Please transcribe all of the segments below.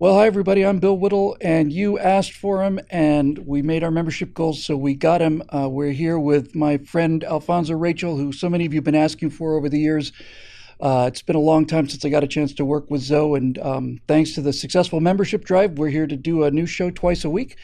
Well, hi, everybody. I'm Bill Whittle, and you asked for him, and we made our membership goals, so we got him. Uh, we're here with my friend Alfonzo Rachel, who so many of you have been asking for over the years. Uh, it's been a long time since I got a chance to work with Zo, and um, thanks to the successful membership drive, we're here to do a new show twice a week.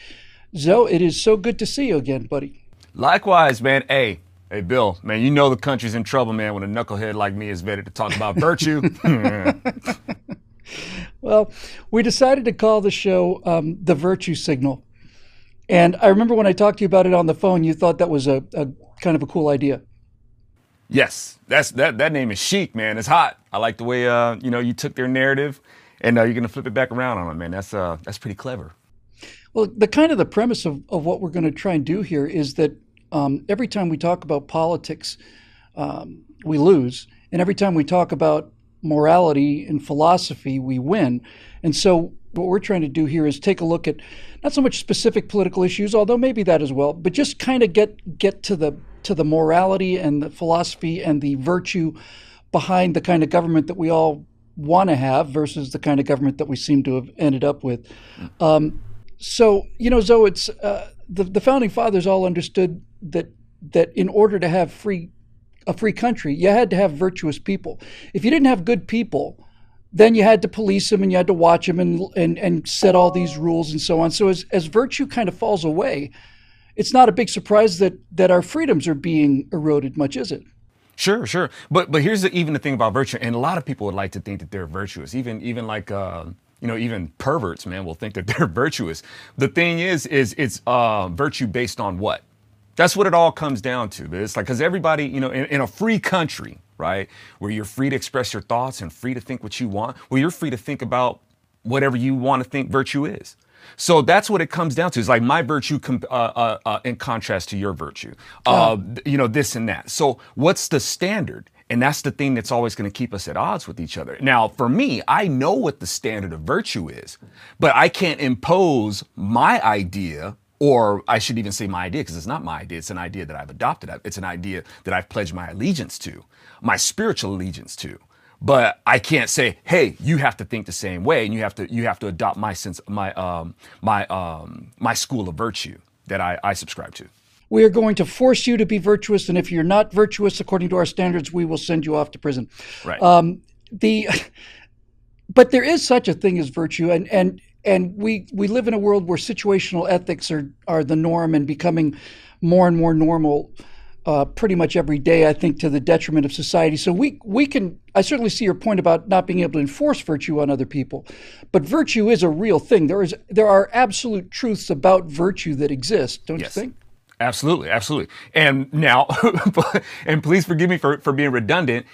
Zo, it is so good to see you again, buddy. Likewise, man. Hey, hey, Bill, man, you know the country's in trouble, man, when a knucklehead like me is vetted to talk about virtue. Well, we decided to call the show um, The Virtue Signal. And I remember when I talked to you about it on the phone, you thought that was a, a kind of a cool idea. yes, that's that. That name is chic, man. It's hot. I like the way uh, you know you took their narrative, and uh, you're gonna flip it back around on them, man. That's uh, that's pretty clever. Well, the kind of the premise of, of what we're going to try and do here is that um, every time we talk about politics, um, we lose. And every time we talk about morality and philosophy, we win. And so, what we're trying to do here is take a look at not so much specific political issues, although maybe that as well, but just kind of get get to the to the morality and the philosophy and the virtue behind the kind of government that we all want to have versus the kind of government that we seem to have ended up with. Um, so you know, Zo, it's uh, the the founding fathers all understood that that in order to have free a free country, you had to have virtuous people. If you didn't have good people, then you had to police them and you had to watch them and and and set all these rules and so on. So as as virtue kind of falls away, it's not a big surprise that that our freedoms are being eroded much, is it? Sure, sure. But but here's the, even the thing about virtue, and a lot of people would like to think that they're virtuous. Even even like uh, you know even perverts, man, will think that they're virtuous. The thing is, is it's uh, virtue based on what? That's what it all comes down to. But it's like because everybody, you know, in, in a free country, right, where you're free to express your thoughts and free to think what you want, well, you're free to think about whatever you want to think virtue is. So that's what it comes down to. It's like my virtue com- uh, uh, uh, in contrast to your virtue. Uh, You know, this and that. So what's the standard? And that's the thing that's always going to keep us at odds with each other. Now, for me, I know what the standard of virtue is, but I can't impose my idea, or I should even say my idea, because it's not my idea. It's an idea that I've adopted. It's an idea that I've pledged my allegiance to, my spiritual allegiance to but I can't say, "Hey, you have to think the same way, and you have to you have to adopt my sense, my um, my um, my school of virtue that I, I subscribe to." We are going to force you to be virtuous, and if you're not virtuous according to our standards, we will send you off to prison. Right. Um, the, but there is such a thing as virtue, and and and we we live in a world where situational ethics are are the norm and becoming more and more normal. Uh, pretty much every day, I think, to the detriment of society. So we we can. I certainly see your point about not being able to enforce virtue on other people, but virtue is a real thing. There is there are absolute truths about virtue that exist, don't Yes. you think? Absolutely, absolutely. And now, and please forgive me for, for being redundant.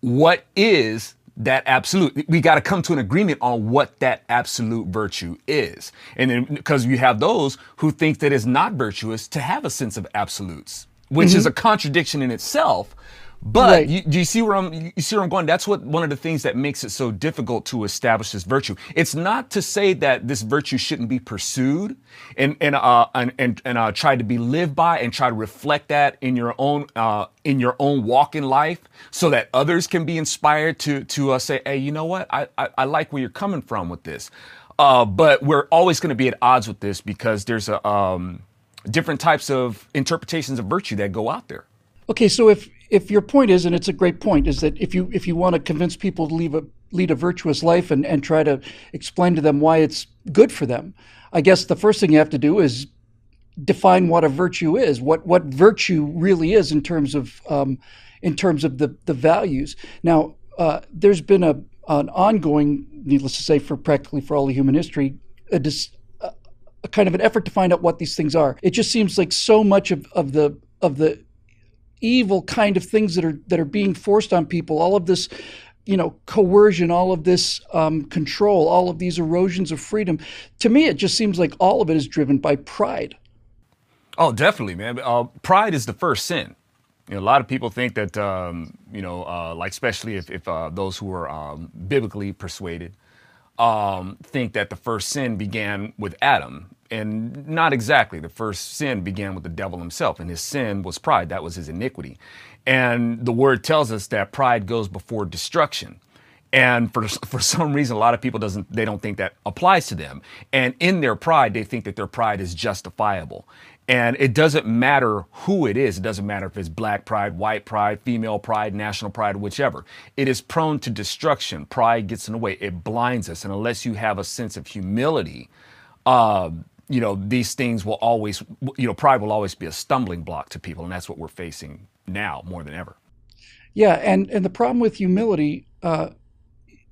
What is that absolute? We got to come to an agreement on what that absolute virtue is. And then, because you have those who think that it's not virtuous to have a sense of absolutes, which is mm-hmm. a contradiction in itself. But Right. you, do you see where I'm? You see where I'm going? That's what one of the things that makes it so difficult to establish this virtue. It's not to say that this virtue shouldn't be pursued and and uh and and, and uh, try to be lived by and try to reflect that in your own uh in your own walk in life, so that others can be inspired to to uh, say, hey, you know what? I I, I like where you're coming from with this. Uh, but we're always going to be at odds with this because there's a um different types of interpretations of virtue that go out there. Okay, so if if your point is, and it's a great point, is that if you if you want to convince people to a lead a virtuous life and and try to explain to them why it's good for them, I guess the first thing you have to do is define what a virtue is, what what virtue really is in terms of um, in terms of the the values. Now, uh, there's been a an ongoing, needless to say, for practically for all of human history, a dis, a, a kind of an effort to find out what these things are. It just seems like so much of, of the of the evil kind of things that are that are being forced on people all of this you know coercion all of this um, control all of these erosions of freedom to me it just seems like all of it is driven by pride Oh, definitely, man. Uh, pride is the first sin. You know, a lot of people think that, um, you know, uh, like especially if, if uh, those who are um, biblically persuaded um, think that the first sin began with Adam, and not exactly. The first sin began with the devil himself, and his sin was pride. That was his iniquity, and the word tells us that pride goes before destruction. and for for some reason a lot of people doesn't they don't think that applies to them. And in their pride they think that their pride is justifiable. And it doesn't matter who it is. It doesn't matter if it's black pride white pride female pride national pride whichever. It is prone to destruction. Pride gets in the way. It blinds us. And unless you have a sense of humility uh, you know these things will always you know pride will always be a stumbling block to people and that's what we're facing now more than ever yeah and and the problem with humility uh,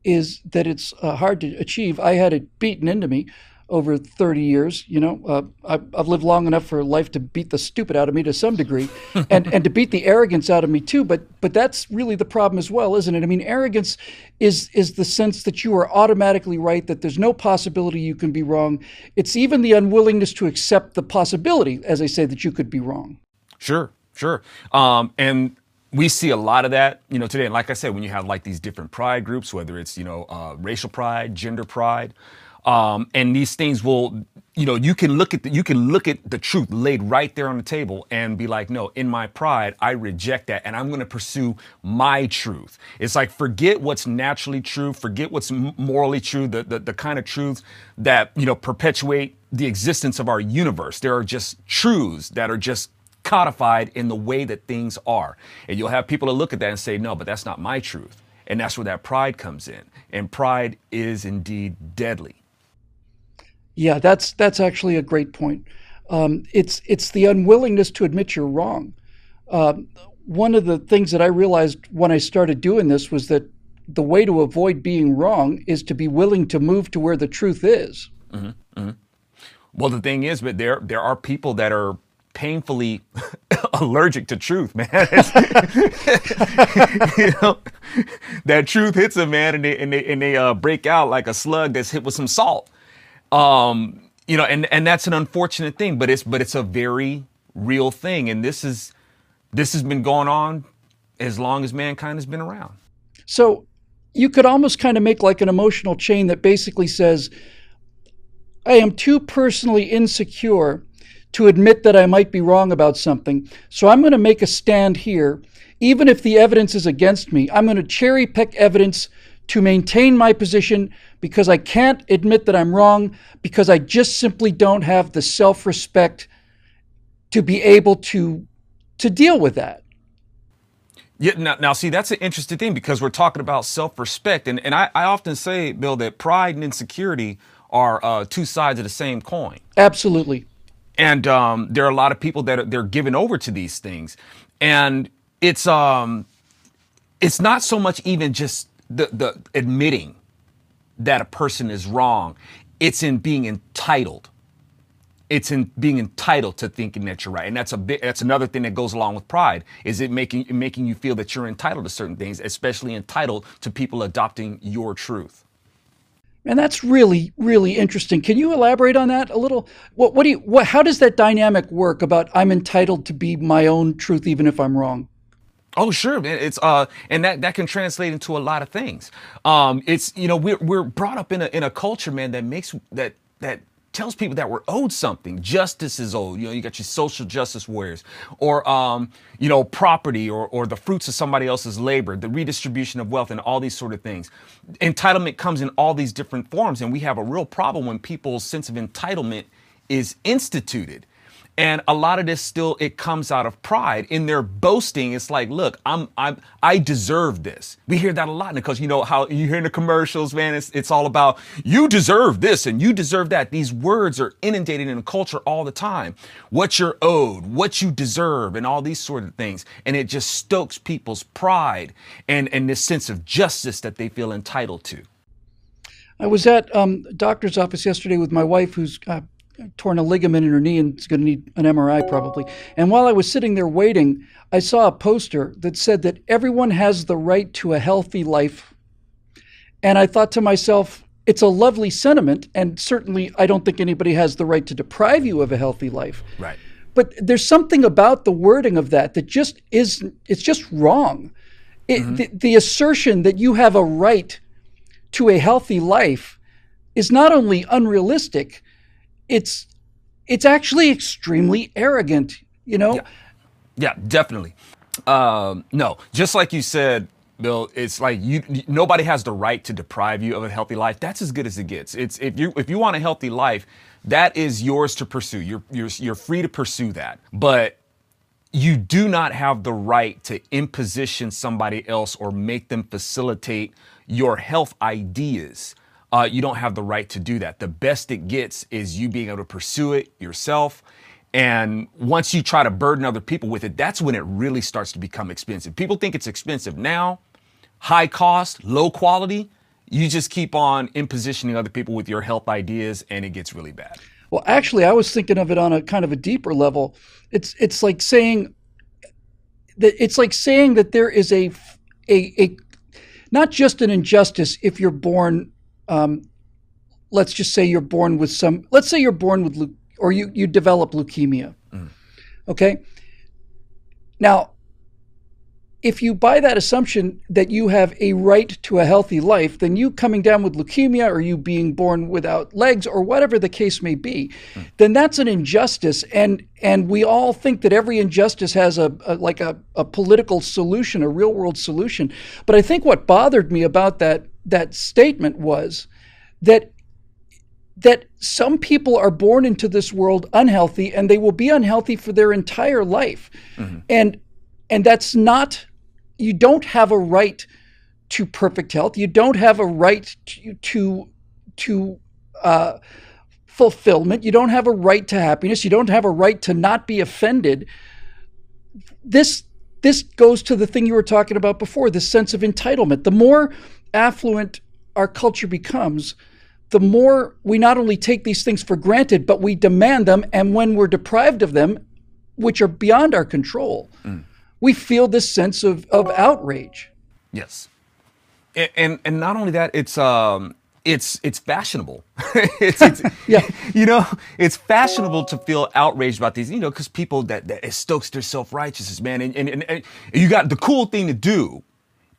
is that it's uh, hard to achieve. I had it beaten into me over 30 years. You know, uh, I've, I've, lived long enough for life to beat the stupid out of me to some degree, and and to beat the arrogance out of me too. But but that's really the problem as well, isn't it? I mean, arrogance is is the sense that you are automatically right, that there's no possibility you can be wrong. It's even the unwillingness to accept the possibility, as I say, that you could be wrong. Sure, sure. Um, and we see a lot of that, you know, today. And like I said, when you have like these different pride groups, whether it's, you know, uh, racial pride, gender pride, um, and these things will, you know, you can look at the, you can look at the truth laid right there on the table and be like, no, in my pride, I reject that, and I'm going to pursue my truth. It's like forget what's naturally true, forget what's morally true, the, the the kind of truths that you know perpetuate the existence of our universe. There are just truths that are just codified in the way that things are. And you'll have people to look at that and say, no, but that's not my truth. And that's where that pride comes in. And pride is indeed deadly. Yeah, that's that's actually a great point. Um, it's it's the unwillingness to admit you're wrong. Uh, one of the things that I realized when I started doing this was that the way to avoid being wrong is to be willing to move to where the truth is. Mm-hmm, mm-hmm. Well, the thing is, but there there are people that are painfully allergic to truth, man. you know, that truth hits them, man, and they and they and they uh, break out like a slug that's hit with some salt. Um, you know, and and that's an unfortunate thing, but it's but it's a very real thing, and this is this has been going on as long as mankind has been around. So you could almost kind of make like an emotional chain that basically says, I am too personally insecure to admit that I might be wrong about something. So I'm going to make a stand here. Even if the evidence is against me, I'm going to cherry pick evidence to maintain my position because I can't admit that I'm wrong, because I just simply don't have the self respect to be able to, to deal with that. Yeah, now, now, see, that's an interesting thing because we're talking about self respect. And, and I, I often say, Bill, that pride and insecurity are uh, two sides of the same coin. Absolutely and um, there are a lot of people that are, they're given over to these things, and it's um, it's not so much even just the the admitting that a person is wrong. It's in being entitled. It's in being entitled to thinking that you're right, and that's a bit. That's another thing that goes along with pride. Is it making making you feel that you're entitled to certain things, especially entitled to people adopting your truth? And that's really, really interesting. Can you elaborate on that a little? What, what do you, what, how does that dynamic work about I'm entitled to be my own truth even if I'm wrong? Oh, sure, man. It's uh, and that that can translate into a lot of things. Um, it's you know we're we're brought up in a in a culture, man, that makes that that tells people that we're owed something. Justice is owed. You know, you got your social justice warriors, or um, you know, property, or or the fruits of somebody else's labor, the redistribution of wealth, and all these sort of things. Entitlement comes in all these different forms, and we have a real problem when people's sense of entitlement is instituted. And a lot of this still it comes out of pride. In their boasting, it's like, look, I'm I'm I deserve this. We hear that a lot because you know how you hear in the commercials, man, it's it's all about you deserve this and you deserve that. These words are inundated in the culture all the time. What you're owed, what you deserve, and all these sort of things. And it just stokes people's pride and, and this sense of justice that they feel entitled to. I was at um, doctor's office yesterday with my wife, who's uh, torn a ligament in her knee and is going to need an MRI probably. And while I was sitting there waiting, I saw a poster that said that everyone has the right to a healthy life. And I thought to myself, it's a lovely sentiment, and certainly I don't think anybody has the right to deprive you of a healthy life. Right. But there's something about the wording of that that just is it's just wrong. It, mm-hmm. the, the assertion that you have a right to a healthy life is not only unrealistic, it's it's actually extremely arrogant, you know? Yeah, yeah definitely. Um, no, just like you said, Bill, it's like you nobody has the right to deprive you of a healthy life. That's as good as it gets. It's if you if you want a healthy life, that is yours to pursue. You're you're you're free to pursue that. But you do not have the right to imposition somebody else or make them facilitate your health ideas. Uh, you don't have the right to do that. The best it gets is you being able to pursue it yourself. And once you try to burden other people with it, that's when it really starts to become expensive. People think it's expensive now, high cost, low quality. You just keep on impositioning other people with your health ideas, and it gets really bad. Well, actually, I was thinking of it on a kind of a deeper level. It's it's like saying that it's like saying that there is a a, a not just an injustice if you're born. Um, let's just say you're born with some. Let's say you're born with or you you develop leukemia. Mm. Okay. Now, if you buy that assumption that you have a right to a healthy life, then you coming down with leukemia or you being born without legs or whatever the case may be, mm. then that's an injustice. And and we all think that every injustice has a, a like a, a political solution, a real world solution. But I think what bothered me about that that statement was that that some people are born into this world unhealthy and they will be unhealthy for their entire life. Mm-hmm. And and that's not you don't have a right to perfect health. You don't have a right to to, to uh, fulfillment. You don't have a right to happiness. You don't have a right to not be offended. This this goes to the thing you were talking about before, this sense of entitlement. The more affluent our culture becomes, the more we not only take these things for granted, but we demand them. And when we're deprived of them, which are beyond our control, mm we feel this sense of, of outrage. Yes. And, and, and not only that, it's um it's it's fashionable. it's, it's yeah. You know, it's fashionable to feel outraged about these, you know, because people that, that stokes their self-righteousness, man. And, and, and, and you got the cool thing to do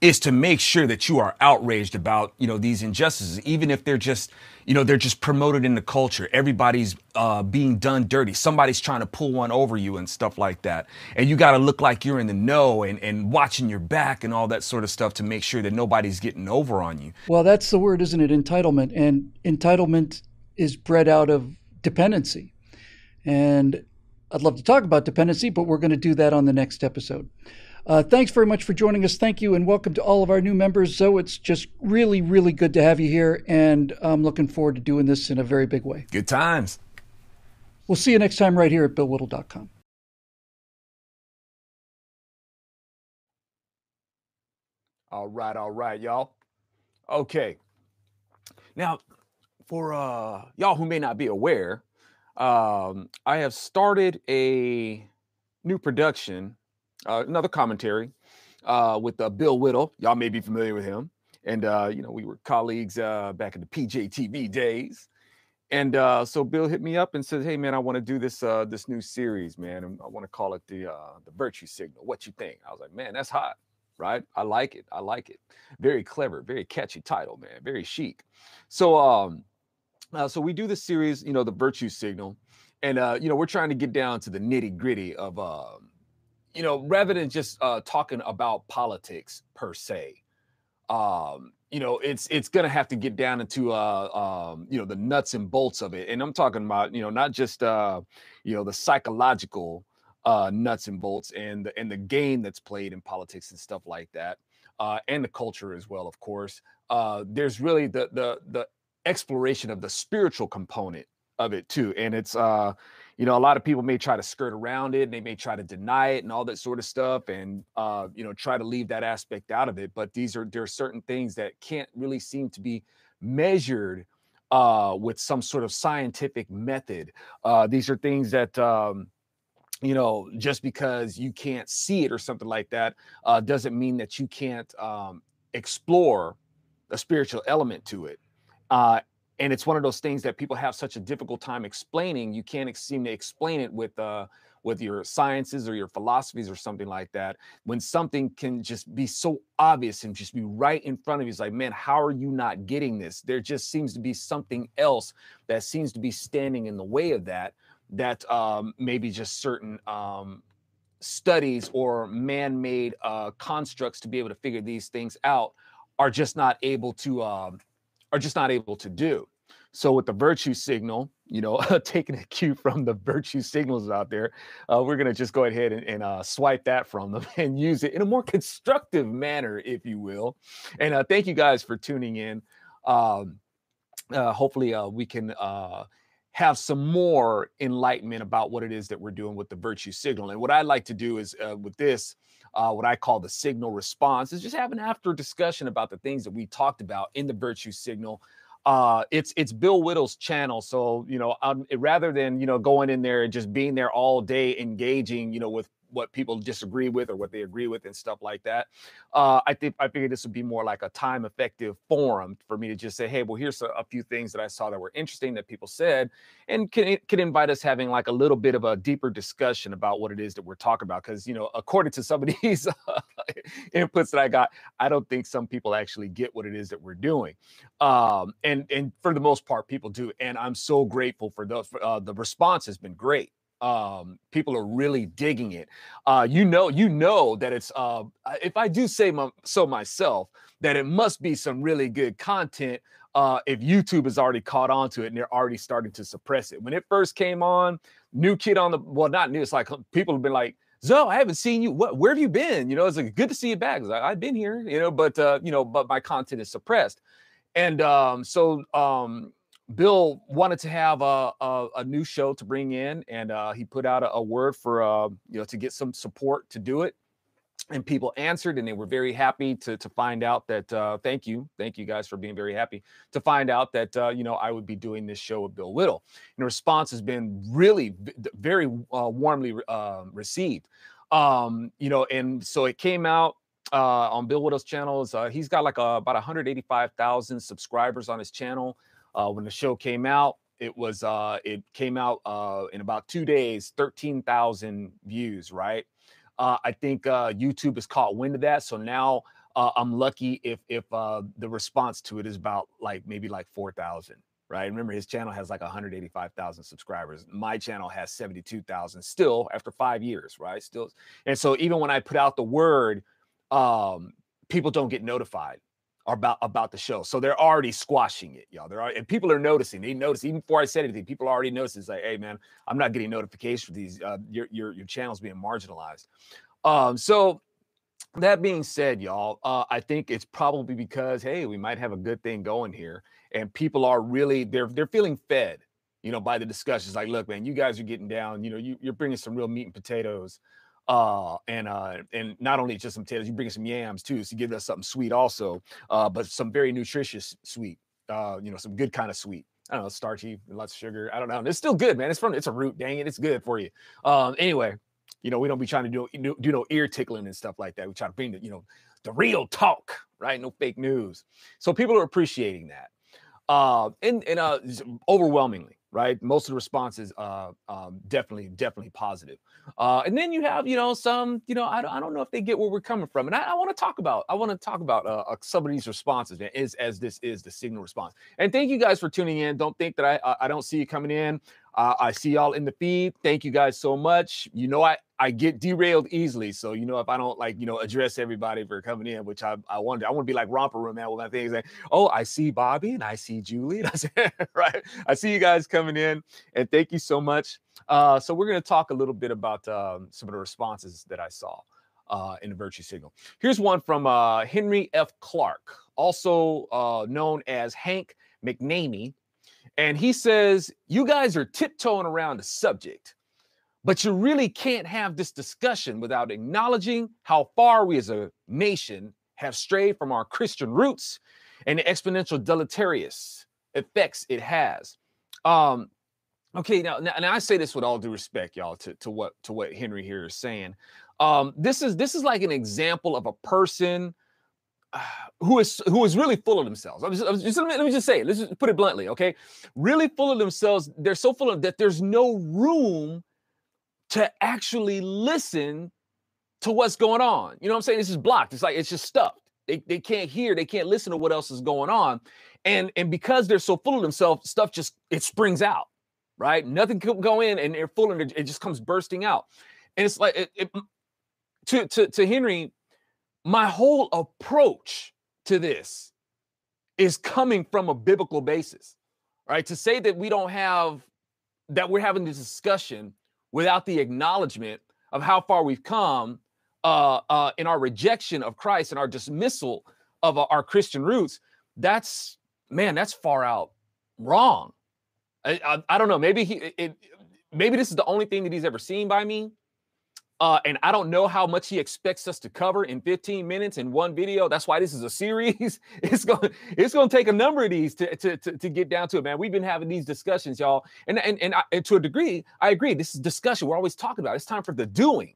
is to make sure that you are outraged about you know these injustices even if they're just you know they're just promoted in the culture. Everybody's uh, being done dirty. Somebody's trying to pull one over you and stuff like that. And you got to look like you're in the know and, and watching your back and all that sort of stuff to make sure that nobody's getting over on you. Well that's the word isn't it? Entitlement. And entitlement is bred out of dependency. And i'd love to talk about dependency but we're going to do that on the next episode uh, thanks very much for joining us. Thank you, and welcome to all of our new members. Zo, it's just really, really good to have you here, and I'm looking forward to doing this in a very big way. Good times. We'll see you next time right here at BillWhittle.com. All right, all right, y'all. Okay. Now, for uh, y'all who may not be aware, um, I have started a new production uh, another commentary uh, with uh, Bill Whittle. Y'all may be familiar with him. And, uh, you know, we were colleagues uh, back in the PJTV days. And uh, so Bill hit me up and said, "Hey man, I want to do this uh, this new series, man, and I want to call it the uh, the Virtue Signal. What you think?" I was like, "Man, that's hot, right? I like it. I like it. Very clever, very catchy title, man. Very chic." So, um, uh, so we do this series, you know, the Virtue Signal, and uh, you know, we're trying to get down to the nitty gritty of um, you know, rather than just uh, talking about politics per se, um, you know, it's it's gonna have to get down into uh, um, you know the nuts and bolts of it, and I'm talking about you know not just uh, you know the psychological uh, nuts and bolts and the and the game that's played in politics and stuff like that, uh, and the culture as well, of course. Uh, there's really the the the exploration of the spiritual component of it too, and it's uh, you know, a lot of people may try to skirt around it and they may try to deny it and all that sort of stuff and, uh, you know, try to leave that aspect out of it. But these are, there are certain things that can't really seem to be measured uh, with some sort of scientific method. Uh, these are things that, um, you know, just because you can't see it or something like that uh, doesn't mean that you can't um, explore a spiritual element to it. Uh, and it's one of those things that people have such a difficult time explaining you can't seem to explain it with uh with your sciences or your philosophies or something like that when something can just be so obvious and just be right in front of you it's like man how are you not getting this? There just seems to be something else that seems to be standing in the way of that that um maybe just certain um studies or man-made uh, constructs to be able to figure these things out are just not able to um, are just not able to do. So with the virtue signal, you know, taking a cue from the virtue signals out there, uh, we're gonna just go ahead and, and uh, swipe that from them and use it in a more constructive manner, if you will. And uh, thank you guys for tuning in. Um, uh, hopefully, uh, we can uh, have some more enlightenment about what it is that we're doing with the virtue signal. And what I like to do is with this, uh, what I call the signal response, is just have an after discussion about the things that we talked about in the virtue signal. Uh, it's it's Bill Whittle's channel, so you know, um, rather than you know going in there and just being there all day engaging, you know, with what people disagree with or what they agree with and stuff like that. Uh, I think I figured this would be more like a time effective forum for me to just say, hey, well, here's a, a, few things that I saw that were interesting that people said, and can can invite us having like a little bit of a deeper discussion about what it is that we're talking about. Because you know, according to some of these inputs that I got, I don't think some people actually get what it is that we're doing, um, and and for the most part, people do, and I'm so grateful for those. Uh, the response has been great um people are really digging it uh you know you know that it's uh if i do say my, so myself that it must be some really good content uh if youtube has already caught on to it and they're already starting to suppress it when it first came on new kid on the well not new it's like people have been like Zo, I haven't seen you. What? Where have you been? You know, it's like good to see you back. Like, I've been here, you know, but uh, you know, but my content is suppressed, and um, so um, Bill wanted to have a, a, a, new show to bring in, and uh, he put out a, a word for uh, you know to get some support to do it. And people answered, and they were very happy to to find out that. Uh, thank you, thank you guys for being very happy to find out that uh, you know I would be doing this show with Bill Whittle. And the response has been really very uh, warmly uh, received. Um, you know, and so it came out uh, on Bill Whittle's channels. Uh, he's got like about 185,000 subscribers on his channel. Uh, when the show came out, it was uh, it came out uh, in about two days, thirteen thousand views. Right. Uh, I think uh, YouTube has caught wind of that, so now uh, I'm lucky if if uh, the response to it is about like maybe like four thousand. Right. Remember, his channel has like 185,000 subscribers. My channel has 72,000 still after five years. Right. Still. And so even when I put out the word, um, people don't get notified about about the show. So they're already squashing it, y'all. They're and people are noticing. They notice even before I said anything. People already notice. It's like, hey man, I'm not getting notifications for these. Uh, your your your channel's being marginalized. Um, so that being said, y'all, uh, I think it's probably because hey, we might have a good thing going here, and people are really they're they're feeling fed, you know, by the discussions. Like, look, man, you guys are getting down. You know, you, you're bringing some real meat and potatoes uh, and uh, and not only just some potatoes, you bring some yams too, so you give us something sweet also, uh, but some very nutritious sweet, uh, you know, some good kind of sweet. I don't know, starchy, lots of sugar. I don't know. It's still good, man. It's from it's a root. Dang it, it's good for you. Um, anyway, you know, we don't be trying to do do, do no ear tickling and stuff like that. We try to bring the you know the real talk, right? No fake news. So people are appreciating that, uh, and and uh, overwhelmingly right? Most of the responses uh um, definitely definitely positive. Uh, and then you have you know some you know I don't, I don't know if they get where we're coming from, and I, I want to talk about I want to talk about uh, uh, some of these responses as as this is the signal response. And thank you guys for tuning in. Don't think that I I don't see you coming in. Uh, I see y'all in the feed. Thank you guys so much. You know, I I get derailed easily. So, you know, if I don't like, you know, address everybody for coming in, which I, I wonder, I want to be like romper room man with my things like, oh, I see Bobby and I see Julie. I say, right. I see you guys coming in and thank you so much. Uh, so we're going to talk a little bit about um, some of the responses that I saw. Uh, in the virtue signal. Here's one from uh, Henry F. Clark, also uh, known as Hank McNamee. And he says, You guys are tiptoeing around the subject, but you really can't have this discussion without acknowledging how far we as a nation have strayed from our Christian roots and the exponential deleterious effects it has. Um, okay, now, now, and I say this with all due respect, y'all, to, to what to what Henry here is saying. Um, this is this is like an example of a person who is who is really full of themselves. I'm just, I'm just, let, me, just say it. Let's just put it bluntly, okay? Really full of themselves. They're so full of that there's no room to actually listen to what's going on. You know what I'm saying? This is blocked. It's like it's just stuffed. They, they can't hear, they can't listen to what else is going on. And and because they're so full of themselves, stuff just it springs out, right? Nothing can go in and they're full and it just comes bursting out. And it's like it, it, to to to Henry, my whole approach to this is coming from a biblical basis, right? To say that we don't have that we're having this discussion without the acknowledgement of how far we've come uh, uh, in our rejection of Christ and our dismissal of our, our Christian roots, that's man, that's far out wrong. I, I, I don't know. Maybe he, it, maybe this is the only thing that he's ever seen by me. Uh, and I don't know how much he expects us to cover in 15 minutes in one video. That's why this is a series. It's going it's going to take a number of these to, to, to, to, get down to it, man. We've been having these discussions, y'all. And, and, and, I, and to a degree, I agree. This is discussion. We're always talking about. It. It's time for the doing,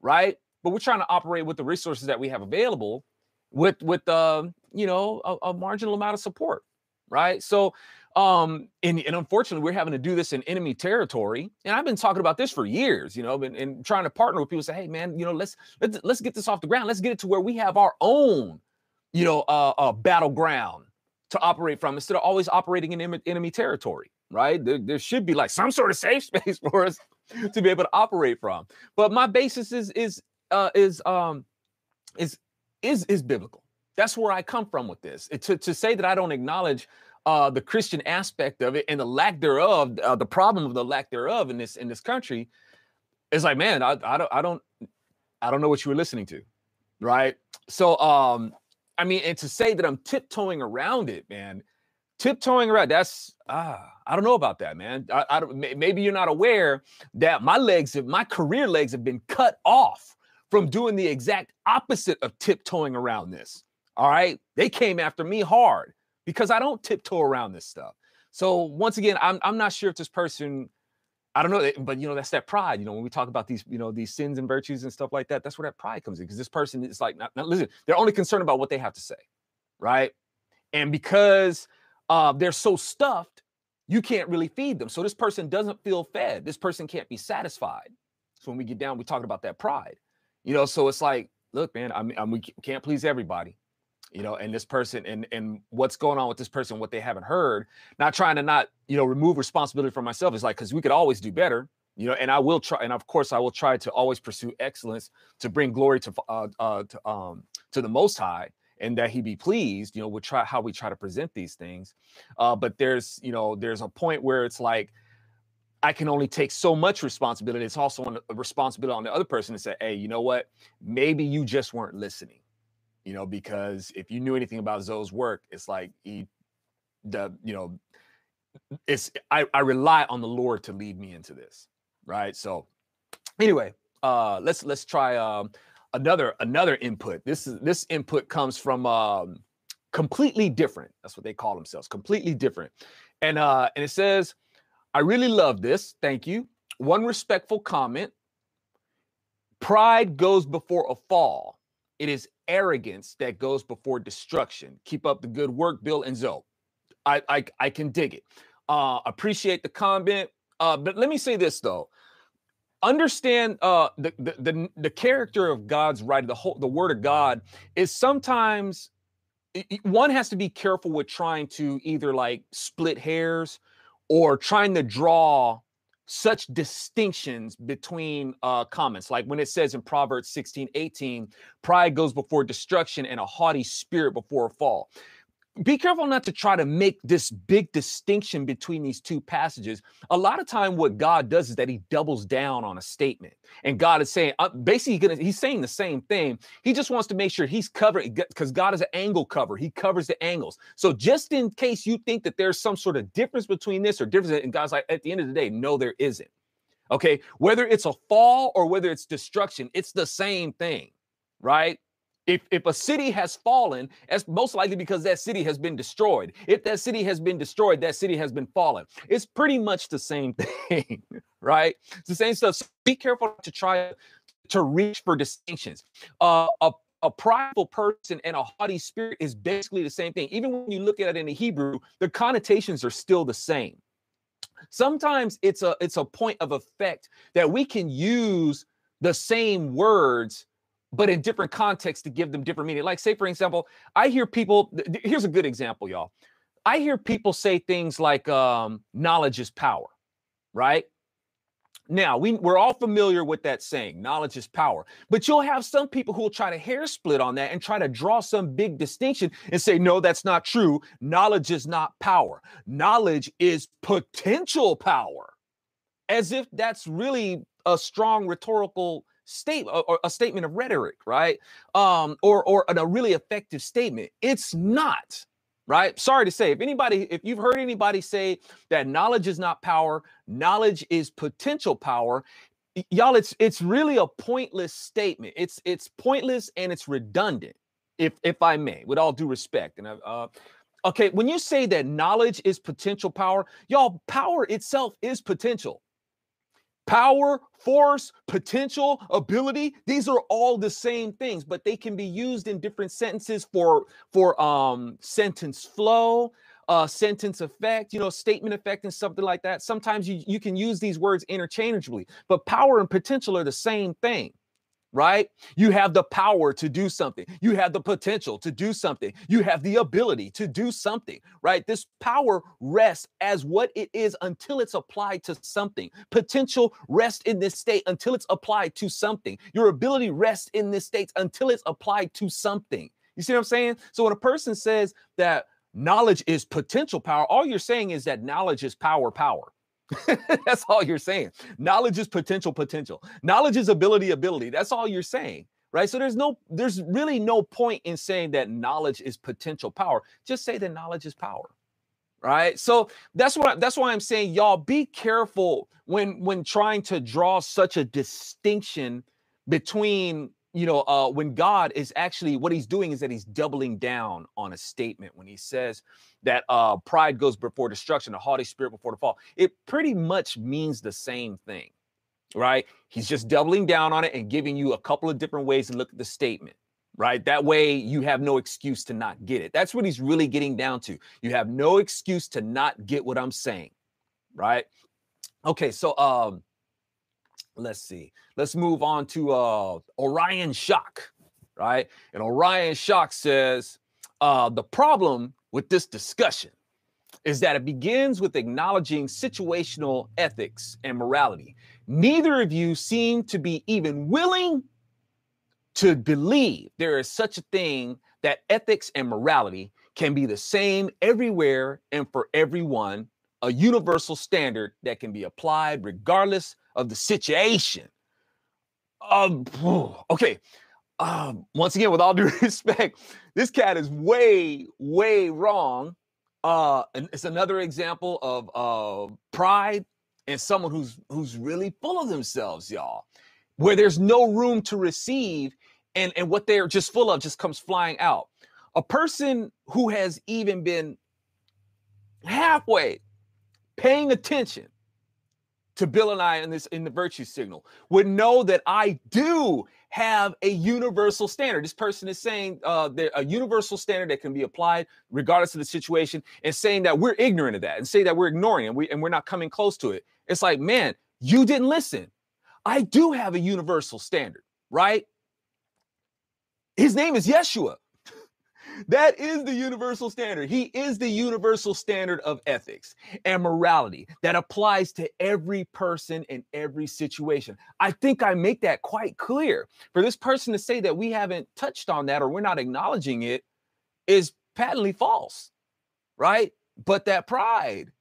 right? But we're trying to operate with the resources that we have available with, with uh, you know, a, a marginal amount of support, right? So um, and, and unfortunately, we're having to do this in enemy territory. And I've been talking about this for years, you know, and, and trying to partner with people. Say, hey, man, you know, let's let's let's get this off the ground. Let's get it to where we have our own, you know, uh, uh battleground to operate from instead of always operating in em- enemy territory. Right? There, there should be like some sort of safe space for us to be able to operate from. But my basis is is uh, is um is is is biblical. That's where I come from with this. It, to to say that I don't acknowledge uh, the Christian aspect of it and the lack thereof, uh, the problem of the lack thereof in this in this country, is like, man, I, I don't I don't I don't know what you were listening to, right? So, um, I mean, and to say that I'm tiptoeing around it, man, tiptoeing around that's ah, I don't know about that, man. I, I don't, maybe you're not aware that my legs, have, my career legs, have been cut off from doing the exact opposite of tiptoeing around this. All right, they came after me hard because I don't tiptoe around this stuff. So once again, I'm I'm not sure if this person, I don't know, eh, but you know, that's that pride. You know, when we talk about these, you know, these sins and virtues and stuff like that, that's where that pride comes in. Because this person is like, not, not, listen, they're only concerned about what they have to say, right? And because uh, they're so stuffed, you can't really feed them. So this person doesn't feel fed. This person can't be satisfied. So when we get down, we talk about that pride. You know, so it's like, look, man, I mean, we can't please everybody you know and this person and and what's going on with this person what they haven't heard not trying to not you know remove responsibility from myself is like because we could always do better you know and i will try and of course i will try to always pursue excellence to bring glory to uh, uh to um to the most high and that he be pleased you know we try how we try to present these things uh but there's you know there's a point where it's like I can only take so much responsibility. It's also a responsibility on the other person to say, hey, you know what? Maybe you just weren't listening you know, because if you knew anything about Zo's work, it's like he, the, you know, it's I, I rely on the Lord to lead me into this, right? So, anyway, uh, let's let's try um, another another input. This is this input comes from um, completely different. That's what they call themselves, completely different, and uh, and it says, "I really love this. Thank you. One respectful comment. Pride goes before a fall. It is arrogance that goes before destruction. Keep up the good work, Bill and Zo. I I, I can dig it. Uh, appreciate the comment. Uh, but let me say this though. Understand uh, the, the the the character of God's right, the whole the word of God is sometimes one has to be careful with trying to either like split hairs or trying to draw such distinctions between uh, comments. Like when it says in Proverbs 16, 18, pride goes before destruction and a haughty spirit before a fall be careful not to try to make this big distinction between these two passages. A lot of time, what God does is that He doubles down on a statement, and God is saying, uh, basically, gonna, He's saying the same thing. He just wants to make sure He's covering because God is an angle cover. He covers the angles. So, just in case you think that there's some sort of difference between this or difference, and God's like, at the end of the day, no, there isn't. Okay, whether it's a fall or whether it's destruction, it's the same thing, right? If, if a city has fallen, it's most likely because that city has been destroyed. If that city has been destroyed, that city has been fallen. It's pretty much the same thing, right? It's the same stuff. So be careful to try to reach for distinctions. Uh, a, a prideful person and a haughty spirit is basically the same thing. Even when you look at it in the Hebrew, the connotations are still the same. Sometimes it's a it's a point of effect that we can use the same words but in different contexts to give them different meaning. Like, say, for example, I hear people, here's a good example, y'all. I hear people say things like um, knowledge is power, right? Now, we, we're all familiar with that saying, knowledge is power. But you'll have some people who will try to hair split on that and try to draw some big distinction and say, no, that's not true. Knowledge is not power. Knowledge is potential power. As if that's really a strong rhetorical statement or a statement of rhetoric, right? Um, or or a really effective statement. It's not right? Sorry to say, if anybody, if you've heard anybody say that knowledge is not power, knowledge is potential power, y'all, it's it's really a pointless statement. It's it's pointless and it's redundant, if if I may, with all due respect. And uh, okay, when you say that knowledge is potential power, y'all, power itself is potential. Power, force, potential, ability, these are all the same things, but they can be used in different sentences for for um sentence flow, uh sentence effect, you know, statement effect and something like that. Sometimes you, you can use these words interchangeably, but power and potential are the same thing right? You have the power to do something. You have the potential to do something. You have the ability to do something, right? This power rests as what it is until it's applied to something. Potential rests in this state until it's applied to something. Your ability rests in this state until it's applied to something. You see what I'm saying? So when a person says that knowledge is potential power, all you're saying is that knowledge is power, power. That's all you're saying. Knowledge is potential, potential. Knowledge is ability, ability. That's all you're saying, right? So there's no, there's really no point in saying that knowledge is potential power. Just say that knowledge is power, right? So that's what that's why I'm saying, y'all, be careful when when trying to draw such a distinction between you know, uh, when God is actually what he's doing is that he's doubling down on a statement when he says that uh, pride goes before destruction, a haughty spirit before the fall. It pretty much means the same thing, right? He's just doubling down on it and giving you a couple of different ways to look at the statement, right? That way you have no excuse to not get it. That's what he's really getting down to. You have no excuse to not get what I'm saying, right? Okay, so um, let's see. Let's move on to uh, Orion Shock, right? And Orion Shock says uh, the problem with this discussion is that it begins with acknowledging situational ethics and morality. Neither of you seem to be even willing to believe there is such a thing that ethics and morality can be the same everywhere and for everyone, a universal standard that can be applied regardless of the situation. Um, okay. Um, once again, with all due respect, this cat is way, way wrong. Uh, and it's another example of uh pride and someone who's who's really full of themselves, y'all, where there's no room to receive, and and what they're just full of just comes flying out. A person who has even been halfway paying attention to Bill and I in this in the virtue signal would know that I do have a universal standard. This person is saying uh, a universal standard that can be applied regardless of the situation, and saying that we're ignorant of that, and say that we're ignoring it, and, we, and we're not coming close to it. It's like, man, you didn't listen. I do have a universal standard, right? His name is Yeshua. That is the universal standard. He is the universal standard of ethics and morality that applies to every person in every situation. I think I make that quite clear. For this person to say that we haven't touched on that or we're not acknowledging it is patently false, right? But that pride,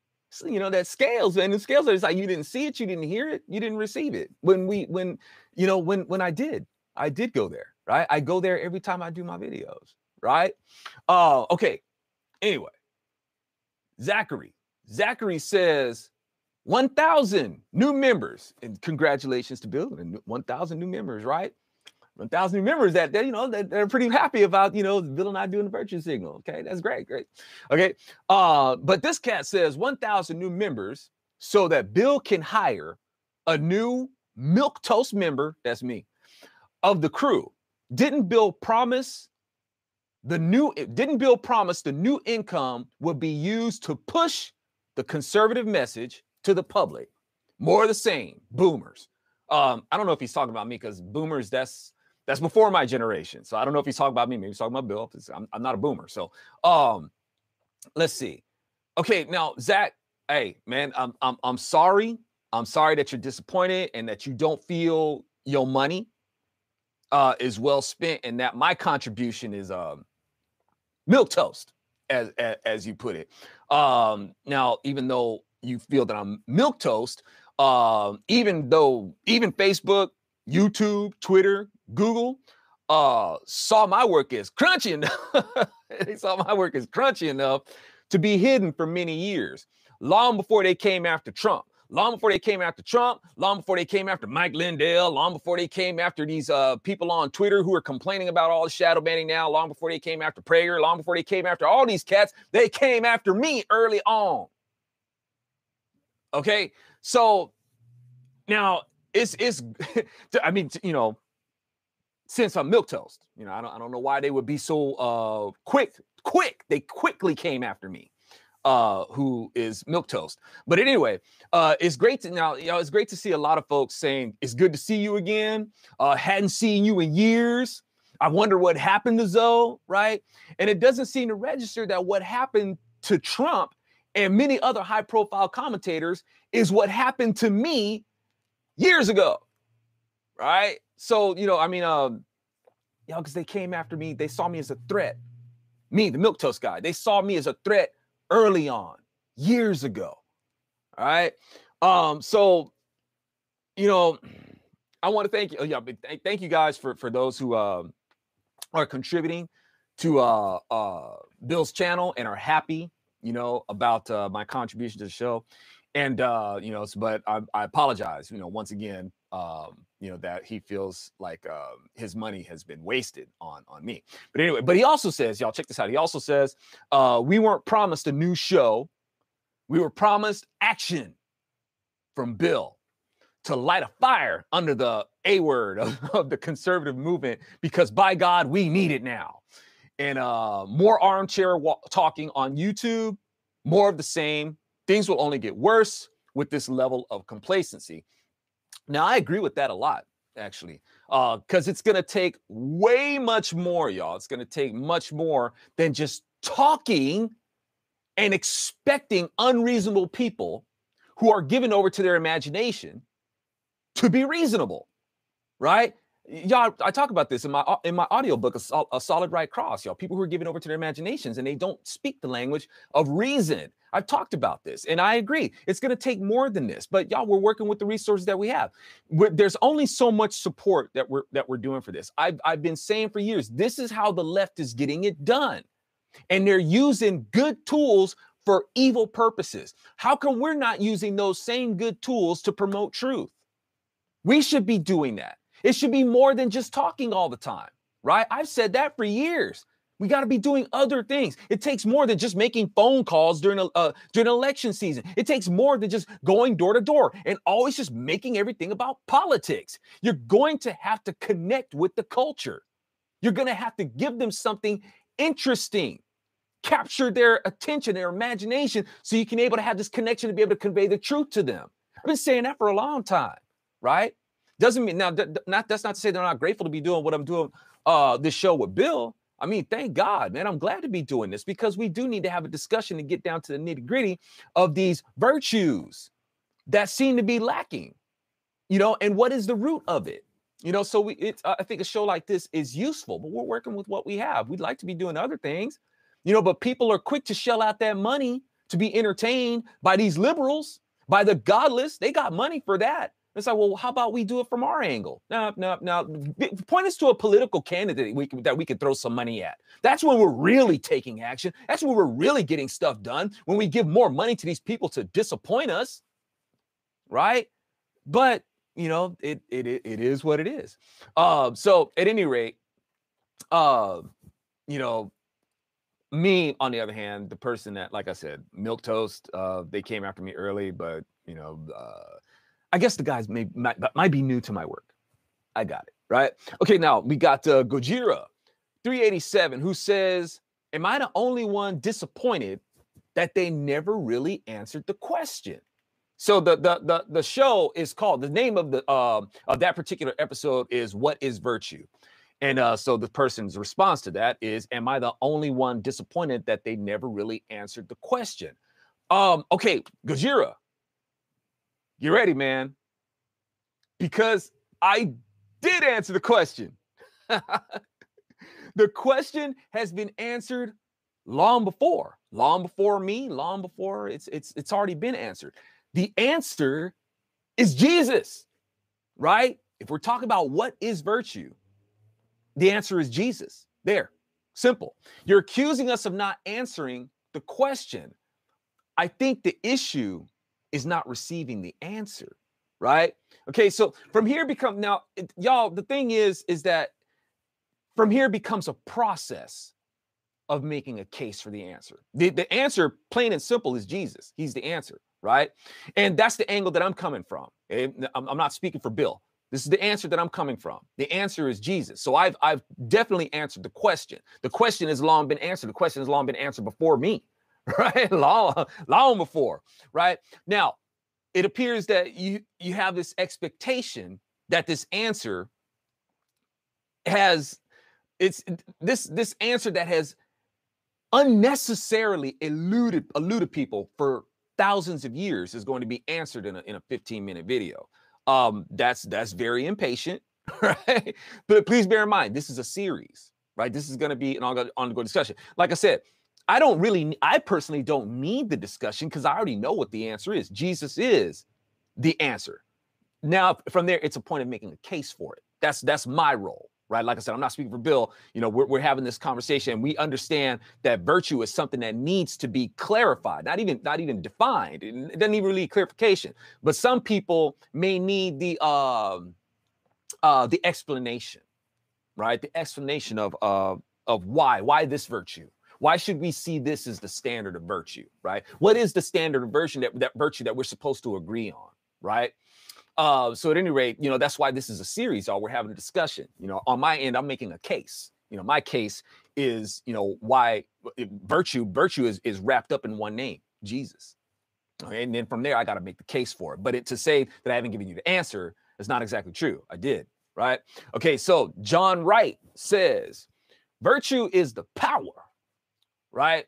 you know, that scales and the scales are like you didn't see it, you didn't hear it, you didn't receive it. When we, when, you know, when, when I did, I did go there, right? I go there every time I do my videos right? Uh, okay. Anyway, Zachary. Zachary says 1,000 new members, and congratulations to Bill and 1,000 new members, right? 1,000 new members that they, you know, that they're pretty happy about, you know, Bill and I doing the virtue signal. Okay, that's great, great. Okay, uh, but this cat says 1,000 new members so that Bill can hire a new milk toast member. That's me of the crew. Didn't Bill promise the new didn't Bill promise the new income would be used to push the conservative message to the public. More of the same, boomers. Um, I don't know if he's talking about me because boomers, that's that's before my generation. So I don't know if he's talking about me. Maybe he's talking about Bill. I'm, I'm not a boomer. So um, let's see. Okay, now Zach, hey man, I'm I'm I'm sorry I'm sorry that you're disappointed and that you don't feel your money uh, is well spent, and that my contribution is um, milk toast, as, as, as you put it. Um, now, even though you feel that I'm milk toast, um, even though even Facebook, YouTube, Twitter, Google uh, saw my work as crunchy enough, they saw my work as crunchy enough to be hidden for many years, long before they came after Trump long before they came after Trump, long before they came after Mike Lindell, long before they came after these uh, people on Twitter who are complaining about all the shadow banning now, long before they came after Prager, long before they came after all these cats, they came after me early on. Okay, so now it's it's I mean you know since I'm milk toast, you know I don't I don't know why they would be so uh quick quick they quickly came after me uh, who is milk toast. But anyway, uh, it's great to now, you know, it's great to see a lot of folks saying it's good to see you again. Uh, hadn't seen you in years. I wonder what happened to Zo, right? And it doesn't seem to register that what happened to Trump and many other high profile commentators is what happened to me years ago, right? So, you know, I mean, um, know, because they came after me, they saw me as a threat. Me, the milk toast guy, they saw me as a threat early on, years ago. All right. Um, so you know, I want to thank you. Yeah, thank you guys for for those who uh, are contributing to uh, uh, Bill's channel and are happy, you know, about uh, my contribution to the show. And uh, you know, but I, I apologize, you know, once again, um, you know, that he feels like um, his money has been wasted on on me. But anyway, but he also says, y'all check this out. He also says, uh, we weren't promised a new show. We were promised action from Bill to light a fire under the A word of, of the conservative movement because by God, we need it now. And uh, more armchair wa- talking on YouTube, more of the same. Things will only get worse with this level of complacency. Now, I agree with that a lot, actually, because uh, it's going to take way much more, y'all. It's going to take much more than just talking and expecting unreasonable people who are given over to their imagination to be reasonable, right? Y'all, I talk about this in my uh, in my audiobook, a, a solid right cross, y'all. People who are given over to their imaginations and they don't speak the language of reason. I've talked about this and I agree. It's going to take more than this, but y'all, we're working with the resources that we have. We're, there's only so much support that we're that we're doing for this. I've I've been saying for years, this is how the left is getting it done, and they're using good tools for evil purposes. How come we're not using those same good tools to promote truth? We should be doing that. It should be more than just talking all the time, right? I've said that for years. We got to be doing other things. It takes more than just making phone calls during a uh, during election season. It takes more than just going door to door and always just making everything about politics. You're going to have to connect with the culture. You're going to have to give them something interesting, capture their attention, their imagination, so you can able to have this connection to be able to convey the truth to them. I've been saying that for a long time, right? Doesn't mean now not that's not to say they're not grateful to be doing what I'm doing uh this show with Bill I mean, thank God, man. I'm glad to be doing this because we do need to have a discussion to get down to the nitty gritty of these virtues that seem to be lacking, you know, and what is the root of it? You know, so we, it's, I think a show like this is useful, but we're working with what we have. We'd like to be doing other things, you know, but people are quick to shell out that money to be entertained by these liberals, by the godless. They got money for that. It's like, well, how about we do it from our angle? No, no, no. Point us to a political candidate we can, that we can throw some money at. That's when we're really taking action. That's when we're really getting stuff done. When we give more money to these people to disappoint us, right? But you know, it it it is what it is. Uh, so at any rate, uh, you know, me on the other hand, the person that, like I said, milk toast. Uh, they came after me early, but you know. Uh, I guess the guys may might, might be new to my work. I got it right. Okay, now we got uh, Gojira, 387, who says, "Am I the only one disappointed that they never really answered the question?" So the the the, the show is called the name of the uh, of that particular episode is "What Is Virtue." And uh, so the person's response to that is, "Am I the only one disappointed that they never really answered the question?" Um, okay, Gojira, You ready, man? Because I did answer the question. the question has been answered long before, long before me, long before it's it's it's already been answered. The answer is Jesus, right? If we're talking about what is virtue, the answer is Jesus. There, simple. You're accusing us of not answering the question. I think the issue is not receiving the answer, right? Okay, so from here become now, it, y'all. The thing is, is that from here becomes a process of making a case for the answer. The, the answer, plain and simple, is Jesus. He's the answer, right? And that's the angle that I'm coming from. Eh, I'm, I'm not speaking for Bill. This is the answer that I'm coming from. The answer is Jesus. So I've I've definitely answered the question. The question has long been answered. The question has long been answered before me, right? long, long before, right? Now, it appears that you you have this expectation that this answer has it's this this answer that has unnecessarily eluded eluded people for thousands of years is going to be answered in a, in a 15 minute video um that's that's very impatient right but please bear in mind this is a series right this is going to be an ongoing discussion like i said i don't really i personally don't need the discussion because i already know what the answer is jesus is the answer now from there it's a point of making a case for it that's that's my role right? Like I said, I'm not speaking for Bill. You know, we're, we're having this conversation. and we understand that virtue is something that needs to be clarified, not even not even defined. It doesn't even really need clarification. But some people may need the uh, uh, the explanation, right? The explanation of uh, of why why this virtue. Why should we see this as the standard of virtue, right? What is the standard of virtue that, that virtue that we're supposed to agree on, right? Uh, so at any rate, you know, that's why this is a series, y'all. We're having a discussion. You know, on my end, I'm making a case. You know, my case is, you know, why virtue, virtue is is wrapped up in one name, Jesus. Okay, and then from there, I got to make the case for it. But it, to say that I haven't given you the answer is not exactly true. I did, right? Okay, so John Wright says, virtue is the power, right?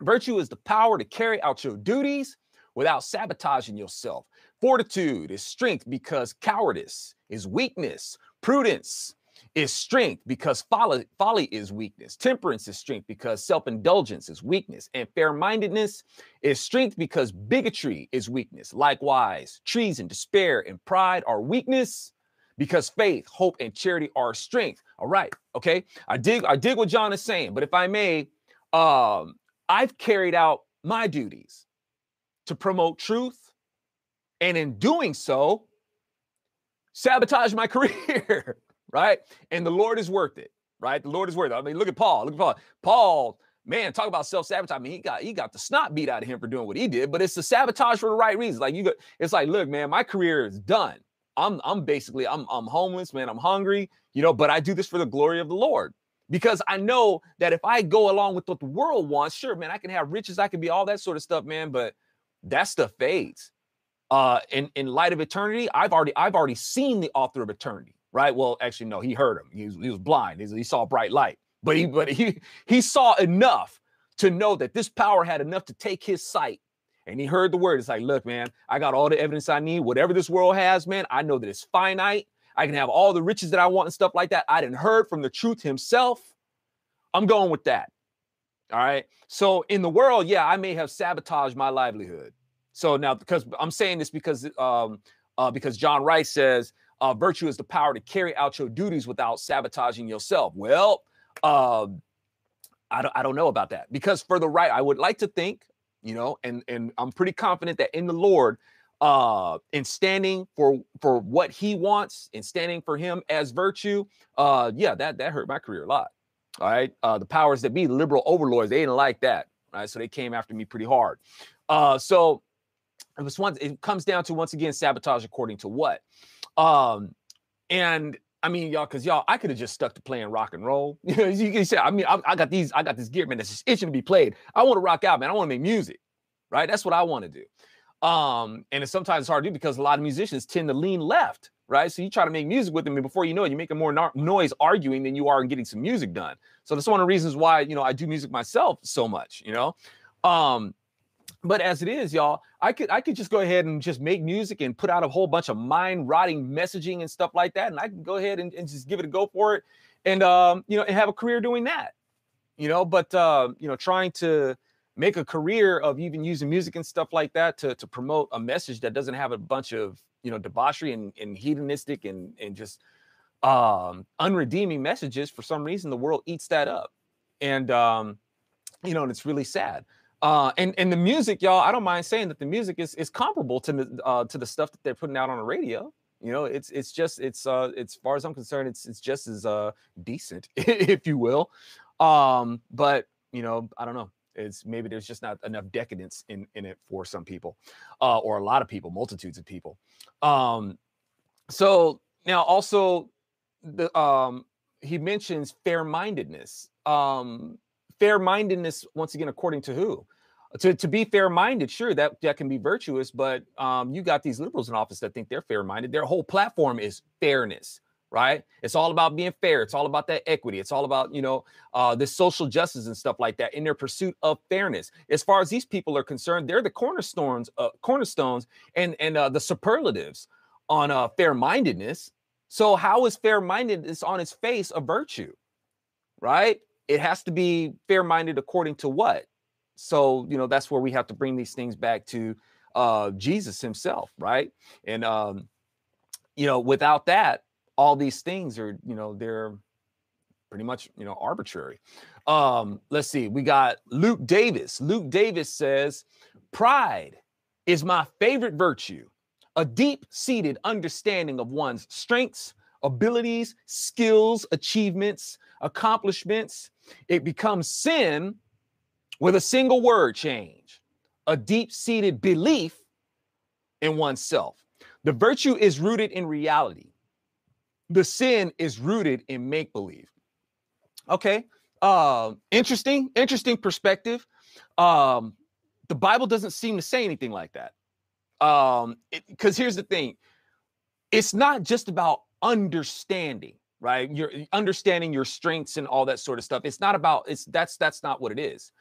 Virtue is the power to carry out your duties without sabotaging yourself. Fortitude is strength because cowardice is weakness. Prudence is strength because folly, folly is weakness. Temperance is strength because self indulgence is weakness. And fair mindedness is strength because bigotry is weakness. Likewise, treason, despair, and pride are weakness because faith, hope, and charity are strength. All right. Okay. I dig, I dig what John is saying, but if I may, um, I've carried out my duties to promote truth, and in doing so, sabotage my career, right? And the Lord is worth it, right? The Lord is worth it. I mean, look at Paul. Look at Paul. Paul, man, talk about self-sabotage. I mean, he got he got the snot beat out of him for doing what he did, but it's the sabotage for the right reasons. Like you got, it's like, look, man, my career is done. I'm I'm basically I'm I'm homeless, man. I'm hungry, you know, but I do this for the glory of the Lord because I know that if I go along with what the world wants, sure, man, I can have riches, I can be all that sort of stuff, man, but that stuff fades. Uh, in in light of eternity, I've already I've already seen the author of eternity, right? Well, actually, no, he heard him. He was, he was blind. He, he saw bright light, but he but he he saw enough to know that this power had enough to take his sight. And he heard the word. It's like, look, man, I got all the evidence I need. Whatever this world has, man, I know that it's finite. I can have all the riches that I want and stuff like that. I didn't heard from the truth himself. I'm going with that. All right. So in the world, yeah, I may have sabotaged my livelihood. So now, because I'm saying this because um, uh, because John Wright says uh, virtue is the power to carry out your duties without sabotaging yourself. Well, uh, I don't I don't know about that because for the right, I would like to think, you know, and and I'm pretty confident that in the Lord, uh, in standing for for what He wants, and standing for Him as virtue, uh, yeah, that that hurt my career a lot. All right, uh, the powers that be, liberal overlords, they didn't like that. Right, so they came after me pretty hard. Uh, so it was one it comes down to once again sabotage according to what um and I mean, y'all, because y'all, I could have just stuck to playing rock and roll. You can say, I mean, I, I, got these, I got this gear, man, that's just itching to be played. I want to rock out, man. I want to make music, right? That's what I want to do. Um, and it's sometimes hard to do because a lot of musicians tend to lean left, right? So you try to make music with them, and before you know it, you're making more no- noise arguing than you are in getting some music done. So that's one of the reasons why you know I do music myself so much, you know. Um, but as it is, y'all, I could I could just go ahead and just make music and put out a whole bunch of mind rotting messaging and stuff like that, and I can go ahead and, and just give it a go for it, and um, you know, and have a career doing that, you know. But uh, you know, trying to make a career of even using music and stuff like that to to promote a message that doesn't have a bunch of you know debauchery and, and hedonistic and and just um unredeeming messages for some reason the world eats that up and um you know and it's really sad uh, and and the music, y'all, I don't mind saying that the music is is comparable to the uh, to the stuff that they're putting out on the radio. You know, it's it's just it's uh as far as I'm concerned, it's it's just as uh decent, if you will. Um, but you know, I don't know. It's maybe there's just not enough decadence in in it for some people, uh, or a lot of people, multitudes of people. Um, so now also the um he mentions fair-mindedness. Um, fair-mindedness once again according to who to, to be fair-minded sure that that can be virtuous but um, you got these liberals in office that think they're fair-minded their whole platform is fairness right? It's all about being fair. It's all about that equity. It's all about you know uh, this social justice and stuff like that in their pursuit of fairness. As far as these people are concerned they're the cornerstones uh, cornerstones and and uh, the superlatives on uh, fair-mindedness. So how is fair-mindedness on its face a virtue right? It has to be fair-minded according to what? So you know that's where we have to bring these things back to uh jesus himself right? And um you know without that all these things are you know they're pretty much you know arbitrary. Um let's see we got luke davis. Luke davis says pride is my favorite virtue a deep-seated understanding of one's strengths abilities skills achievements accomplishments. It becomes sin with a single word change, a deep seated belief in oneself. The virtue is rooted in reality, the sin is rooted in make believe. Okay. Uh, interesting, interesting perspective. Um, the Bible doesn't seem to say anything like that. Um, because here's the thing it's not just about understanding right you're understanding your strengths and all that sort of stuff it's not about it's that's that's not what it is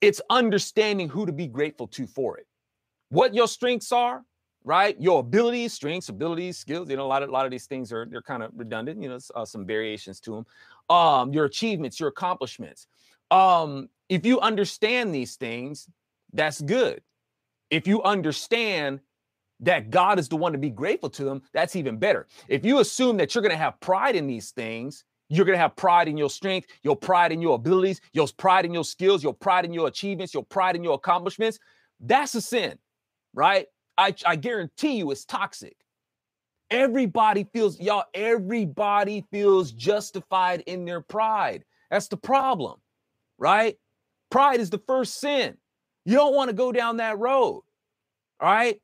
it's understanding who to be grateful to for it what your strengths are right your abilities strengths abilities skills you know a lot of a lot of these things are they're kind of redundant you know uh, some variations to them um your achievements your accomplishments um if you understand these things that's good if you understand that God is the one to be grateful to them, that's even better. If you assume that you're going to have pride in these things, you're going to have pride in your strength, your pride in your abilities, your pride in your skills, your pride in your achievements, your pride in your accomplishments. That's a sin, right? I, I guarantee you it's toxic. Everybody feels, y'all, everybody feels justified in their pride. That's the problem, right? Pride is the first sin. You don't want to go down that road, all right?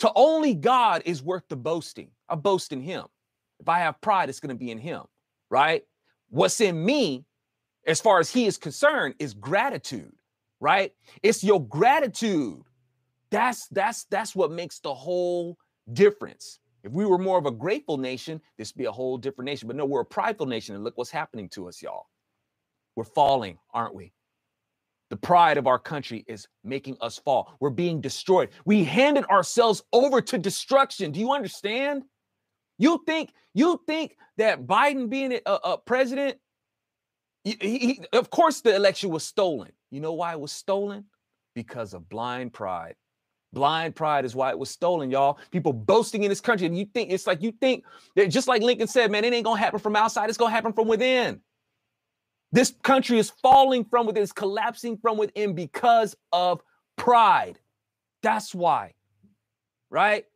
To only God is worth the boasting. I boast in him. If I have pride, it's going to be in him, right? What's in me, as far as he is concerned, is gratitude, right? It's your gratitude. That's that's that's what makes the whole difference. If we were more of a grateful nation, this would be a whole different nation. But no, we're a prideful nation, and look what's happening to us, y'all. We're falling, aren't we? The pride of our country is making us fall. We're being destroyed. We handed ourselves over to destruction. Do you understand? You think you think that Biden being a, a president, he, he, of course the election was stolen. You know why it was stolen? Because of blind pride. Blind pride is why it was stolen, y'all. People boasting in this country, and you think it's like you think that just like Lincoln said, man, it ain't gonna happen from outside, it's gonna happen from within. This country is falling from within, is collapsing from within because of pride. That's why, right?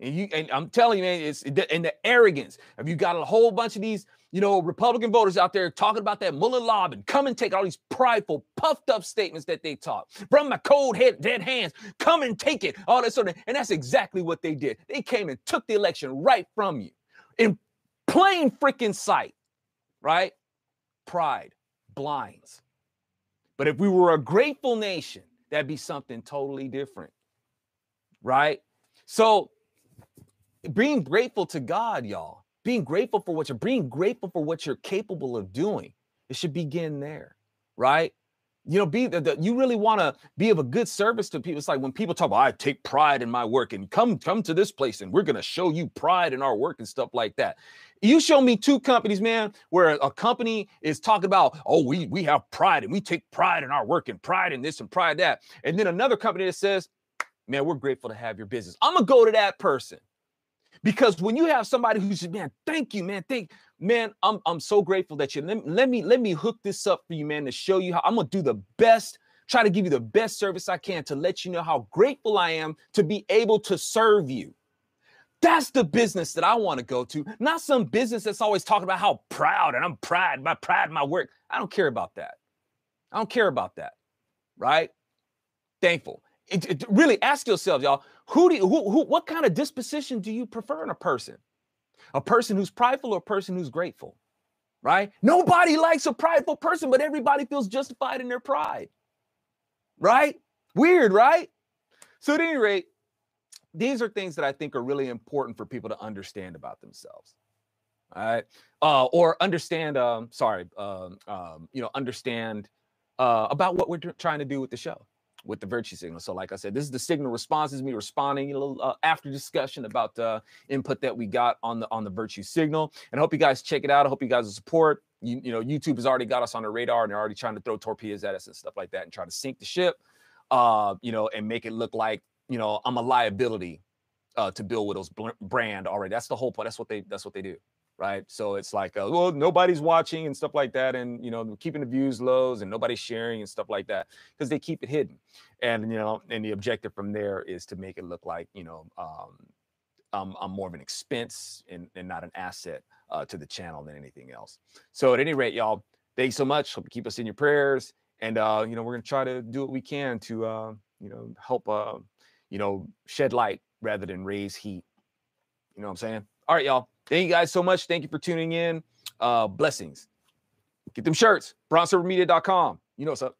And you and I'm telling you, man, it's and the arrogance. Have you got a whole bunch of these, you know, Republican voters out there talking about that molon labe and come and take all these prideful, puffed up statements that they talk from my cold head, dead hands. Come and take it, all that sort of. And that's exactly what they did. They came and took the election right from you in plain freaking sight, right? Pride blinds. But if we were a grateful nation, that'd be something totally different. Right? So being grateful to God, y'all, being grateful for what you're being grateful for what you're capable of doing, it should begin there, right? you know, be the, the you really want to be of a good service to people. It's like when people talk about I take pride in my work and come come to this place and we're gonna show you pride in our work and stuff like that. You show me two companies, man, where a company is talking about, oh, we we have pride and we take pride in our work and pride in this and pride that, and then another company that says, man, we're grateful to have your business. I'm gonna go to that person because when you have somebody who's man, thank you, man, thank man, I'm I'm so grateful that you let, let me let me hook this up for you, man, to show you how I'm gonna do the best, try to give you the best service I can to let you know how grateful I am to be able to serve you. That's the business that I want to go to, not some business that's always talking about how proud and I'm proud, my pride, my work. I don't care about that. I don't care about that. Right? Thankful. It, it, really ask yourselves, y'all, who do you, who, who, what kind of disposition do you prefer in a person? A person who's prideful or a person who's grateful? Right? Nobody likes a prideful person, but everybody feels justified in their pride. Right? Weird, right? So at any rate, these are things that I think are really important for people to understand about themselves. All right. Uh, or understand, um, sorry, um, um, you know, understand uh, about what we're trying to do with the show with the virtue signal. So, like I said, this is the signal response is me responding a little uh, after discussion about the input that we got on the on the virtue signal. And I hope you guys check it out. I hope you guys will support. You, you know, YouTube has already got us on the radar and they're already trying to throw torpedoes at us and stuff like that and try to sink the ship. Uh, you know, and make it look like you know I'm a liability uh, to Bill Whittle's brand already. That's the whole point. That's what they that's what they do right? So it's like, uh, well, nobody's watching and stuff like that, and you know, keeping the views lows and nobody's sharing and stuff like that because they keep it hidden. And you know, and the objective from there is to make it look like you know, um, I'm, I'm more of an expense and, and not an asset uh, to the channel than anything else. So at any rate, y'all, thanks so much. Hope you keep us in your prayers, and uh, you know, we're gonna try to do what we can to uh, you know help uh, you know shed light rather than raise heat. You know what I'm saying? All right, y'all. Thank you guys so much. Thank you for tuning in. Uh, blessings. Get them shirts, bronzeservermedia.com. You know what's up.